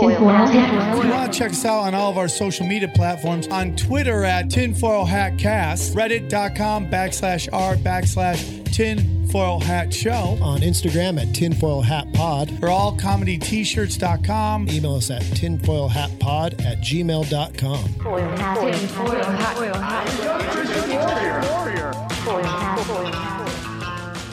Tinfoil If you want to check us out on all of our social media platforms, on Twitter at Tinfoil Hat Cast, Reddit.com backslash r backslash Tinfoil Hat Show, on Instagram at tinfoil hat pod. or allcomedyt-shirts.com. Email us at tinfoilhatpod at gmail.com. Tinfoil hat. Tinfoil hat. Tinfoil hat.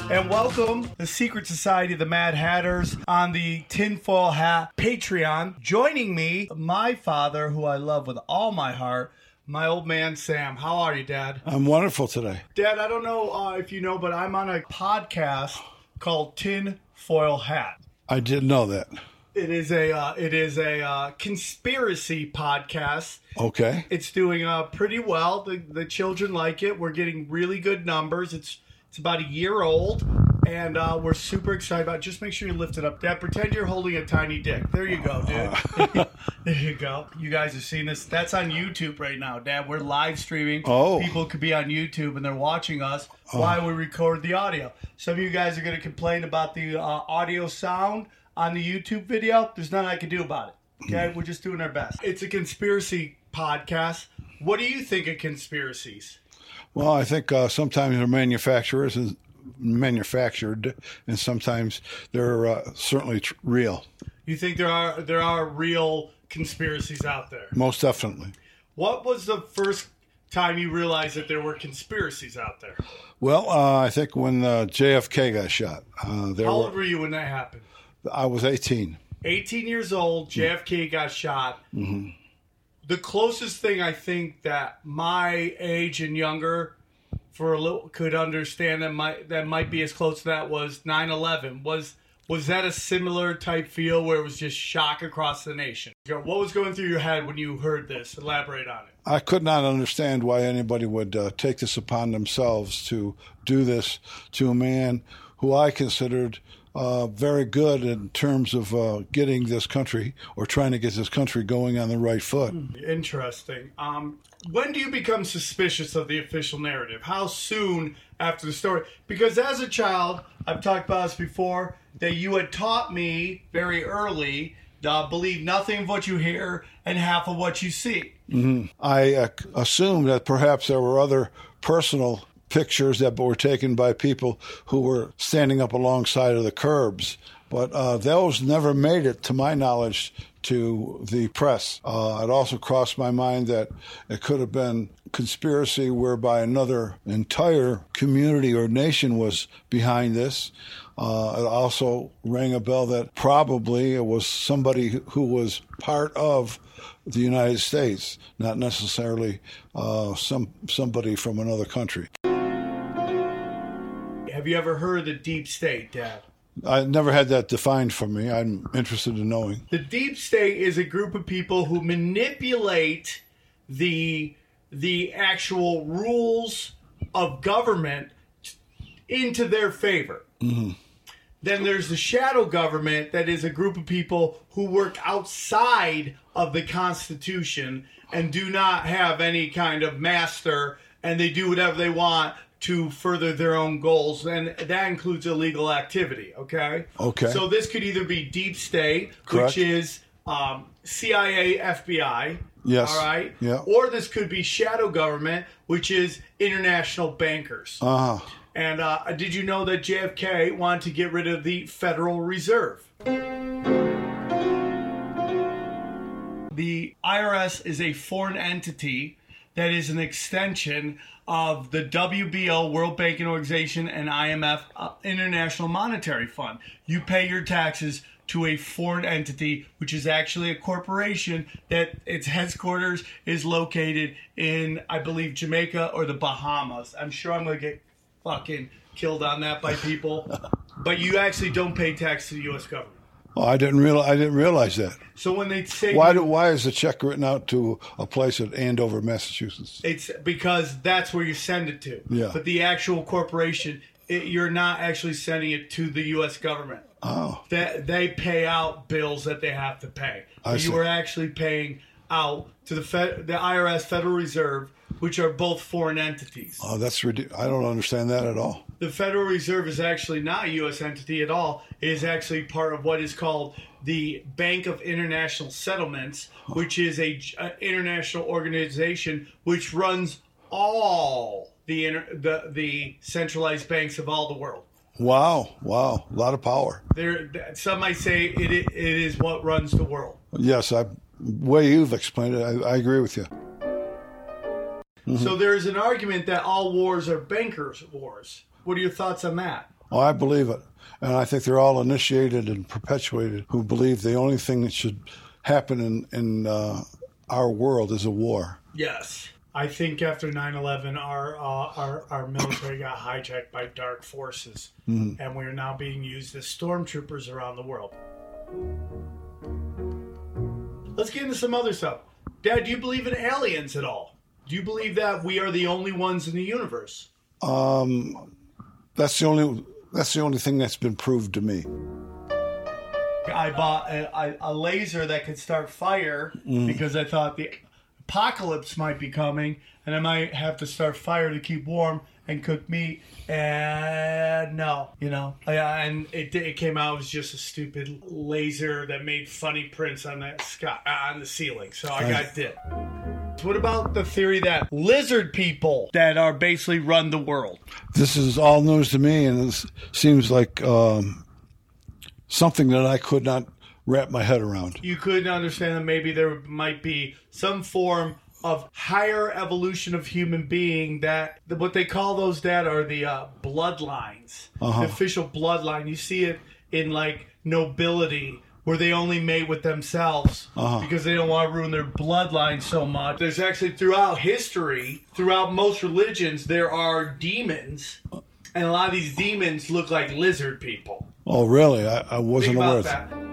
And welcome the Secret Society of the Mad Hatters on the Tinfoil Hat Patreon. Joining me, my father, who I love with all my heart, my old man Sam. How are you, Dad? I'm wonderful today. Dad, I don't know uh, if you know, but I'm on a podcast called Tin Foil Hat. I didn't know that. It is a uh, it is a uh, conspiracy podcast. Okay. It's doing uh, pretty well. The the children like it. We're getting really good numbers. It's it's about a year old, and uh, we're super excited about. It. Just make sure you lift it up, Dad. Pretend you're holding a tiny dick. There you go, dude. there you go. You guys have seen this. That's on YouTube right now, Dad. We're live streaming. Oh. people could be on YouTube and they're watching us while we record the audio. Some of you guys are going to complain about the uh, audio sound on the YouTube video. There's nothing I can do about it. Okay, we're just doing our best. It's a conspiracy podcast. What do you think of conspiracies? Well, I think uh, sometimes they're manufacturers and manufactured, and sometimes they're uh, certainly tr- real. You think there are there are real conspiracies out there? Most definitely. What was the first time you realized that there were conspiracies out there? Well, uh, I think when uh, JFK got shot, uh, there How old were, were you when that happened? I was 18. 18 years old, JFK got shot. The closest thing I think that my age and younger for a little could understand that might that might be as close to that was 9/11. Was was that a similar type feel where it was just shock across the nation? What was going through your head when you heard this? Elaborate on it. I could not understand why anybody would uh, take this upon themselves to do this to a man who I considered uh, very good in terms of uh, getting this country or trying to get this country going on the right foot. Interesting. Um, when do you become suspicious of the official narrative? How soon after the story? Because as a child, I've talked about this before, that you had taught me very early uh, believe nothing of what you hear and half of what you see. I uh, assumed that perhaps there were other personal pictures that were taken by people who were standing up alongside of the curbs, but uh, those never made it, to my knowledge, to the press. Uh, it also crossed my mind that it could have been conspiracy whereby another entire community or nation was behind this. Uh, it also rang a bell that probably it was somebody who was part of the United States, not necessarily uh, some somebody from another country. Have you ever heard of the deep state, Dad? I never had that defined for me. I'm interested in knowing. The deep state is a group of people who manipulate the the actual rules of government into their favor. Mm-hmm. Then there's the shadow government that is a group of people who work outside of the Constitution and do not have any kind of master and they do whatever they want to further their own goals and that includes illegal activity, okay? Okay. So this could either be deep state, Correct. which is um, CIA, FBI, Yes. all right? Yeah. Or this could be shadow government, which is international bankers. Uh, And uh, did you know that JFK wanted to get rid of the Federal Reserve? The IRS is a foreign entity that is an extension of the WBO, World Banking Organization, and IMF, uh, International Monetary Fund. You pay your taxes to a foreign entity, which is actually a corporation that its headquarters is located in, I believe, Jamaica or the Bahamas. I'm sure I'm going to get fucking killed on that by people. but you actually don't pay tax to the U.S. government. Oh, I didn't real I didn't realize that. So when they say Why do, why is the check written out to a place at Andover, Massachusetts? It's because that's where you send it to. Yeah. But the actual corporation, it, you're not actually sending it to the U.S. government. Oh, That they pay out bills that they have to pay. I see. you are actually paying out to the Fed, the IRS, Federal Reserve, which are both foreign entities. oh, that's ridiculous. I don't understand that at all. The Federal Reserve is actually not a U.S. entity at all. It is actually part of what is called the Bank of International Settlements, which is a, a uh, international organization which runs all the, inter, the the centralized banks of all the world. Wow, wow, a lot of power. There, some might say it, it is what runs the world. Yes, I way you've explained it, I, I agree with you. So there's an argument that all wars are bankers' wars. What are your thoughts on that? Oh, I believe it, and I think they're all initiated and perpetuated who believe the only thing that should happen in in uh, our world is a war. Yes. I think after 9/11, our uh, our our military got hijacked by dark forces, and we are now being used as stormtroopers around the world. Let's get into some other stuff. Dad, do you believe in aliens at all? Do you believe that we are the only ones in the universe? Um, that's the only that's the only thing that's been proved to me. I bought a, a, laser that could start fire mm. because I thought the apocalypse might be coming and I might have to start fire to keep warm and cook meat. And no, you know, and it, it came out was just a stupid laser that made funny prints on the sky on the ceiling. So I got dipped. What about the theory that lizard people that are basically run the world? This is all news to me, and it seems like um, something that I could not wrap my head around. you couldn't understand that maybe there might be some form of higher evolution of human being that what they call those that are the uh, bloodlines the official bloodline you see it in like nobility where they only mate with themselves uh-huh. because they don't want to ruin their bloodline so much there's actually throughout history throughout most religions there are demons and a lot of these demons look like lizard people Oh, really? I, I wasn't aware of that.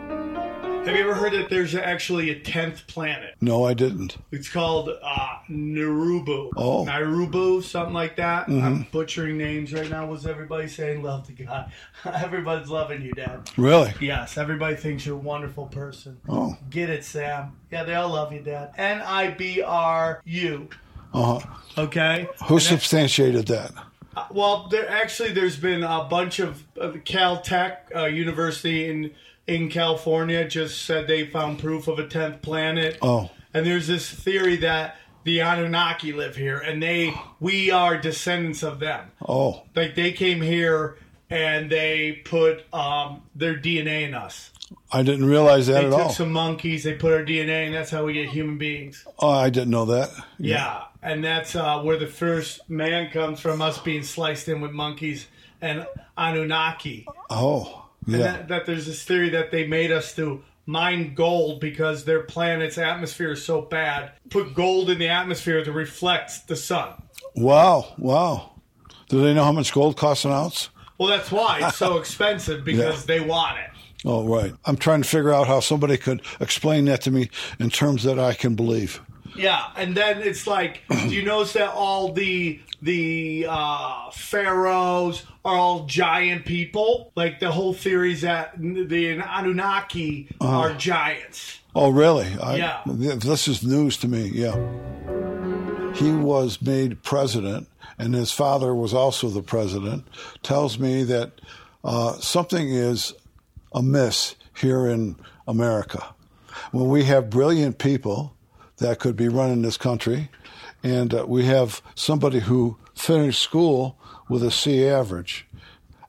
Have you ever heard that there's actually a 10th planet No, I didn't. it's called uh, Narubu. Oh. Narubu, something like that. I'm butchering names right now. What's everybody saying? Love to God. Everybody's loving you, Dad. Really? Yes, everybody thinks you're a wonderful person. Oh, Get it, Sam. Yeah, they all love you, Dad. N I B R U. uh huh. Okay? Who And substantiated that? uh, well, there actually there's been a bunch of uh, Caltech uh, University in in California just said they found proof of a tenth planet. Oh. and there's this theory that the Anunnaki live here, and they we are descendants of them. Oh, Like they came here and they put um, their DNA in us. I didn't realize that They at took all. some monkeys, they put our DNA, and that's how we get human beings. oh, I didn't know that. Yeah, and that's uh, where the first man comes from, us being sliced in with monkeys and Anunnaki. Oh, yeah. that, that there's this theory that they made us to mine gold because their planet's atmosphere is so bad. Put gold in the atmosphere to reflect the sun. Wow, wow. Do they know how much gold costs an ounce? Well, that's why it's so expensive because they want it. Oh, right. I'm trying to figure out how somebody could explain that to me in terms that I can believe. Yeah, and then it's like, do you notice that all the the uh, pharaohs are all giant people? Like the whole theory is that the Anunnaki are giants. Oh, really? I, Yeah. th- This is news to me. Yeah. He was made president, and his father was also the president. Tells me that uh, something is amiss here in America. When we have brilliant people that could be running this country, and uh, we have somebody who finished school with a C average.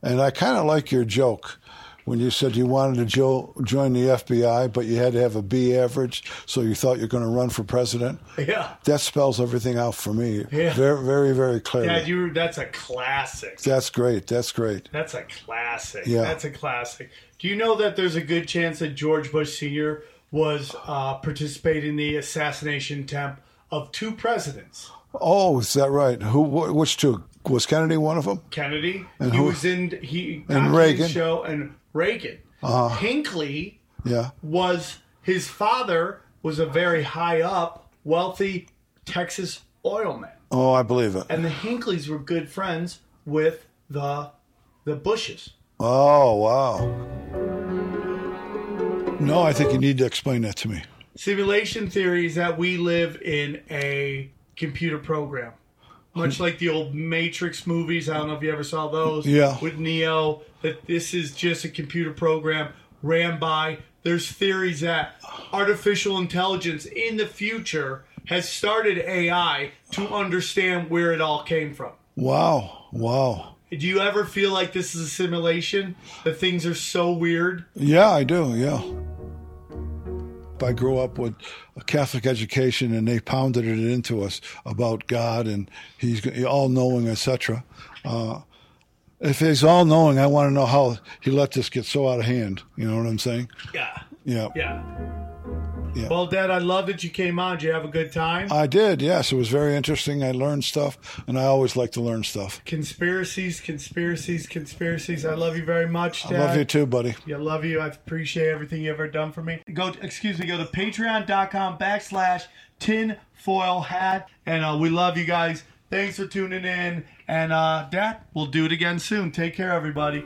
And I kind of like your joke when you said you wanted to jo- join the FBI, but you had to have a B average, so you thought you're going to run for president. Yeah. That spells everything out for me Yeah. very, very, very clearly. Dad, you that's a classic. That's great. That's great. That's a classic. Yeah. That's a classic. Do you know that there's a good chance that George Bush Sr. was uh, participating in the assassination attempt of two presidents? Oh, is that right? Who? wh- Which two? Was Kennedy one of them? Kennedy. And he who- was in he And Reagan. show and Reagan. Hinckley Yeah. was his father was a very high up, wealthy Texas oilman, Oh, I believe it. and the Hinckleys were good friends with the the Bushes. Oh, wow. No, I think you need to explain that to me. Simulation theory is that we live in a computer program. Much like the old Matrix movies. I don't know if you ever saw those. Yeah. With Neo, that this is just a computer program ran by there's theories that artificial intelligence in the future has started AI to understand where it all came from. Wow. Wow. Do you ever feel like this is a simulation? That things are so weird? Yeah, I do. Yeah. I grew up with a Catholic education, and they pounded it into us about God and He's all knowing, etc. Uh, if He's all knowing, I want to know how He let this get so out of hand. You know what I'm saying? Yeah. Yeah. Yeah. Yeah. Well, Dad, I love that you came on. Did you have a good time? I did. Yes, it was very interesting. I learned stuff, and I always like to learn stuff. conspiracies, conspiracies, conspiracies. I love you very much, Dad. I love you too, buddy. I love you. I appreciate everything you've ever done for me. Go, excuse me, go to patreon.com backslash tinfoil hat. And uh, we love you guys. Thanks for tuning in. And uh, Dad, we'll do it again soon. Take care, everybody.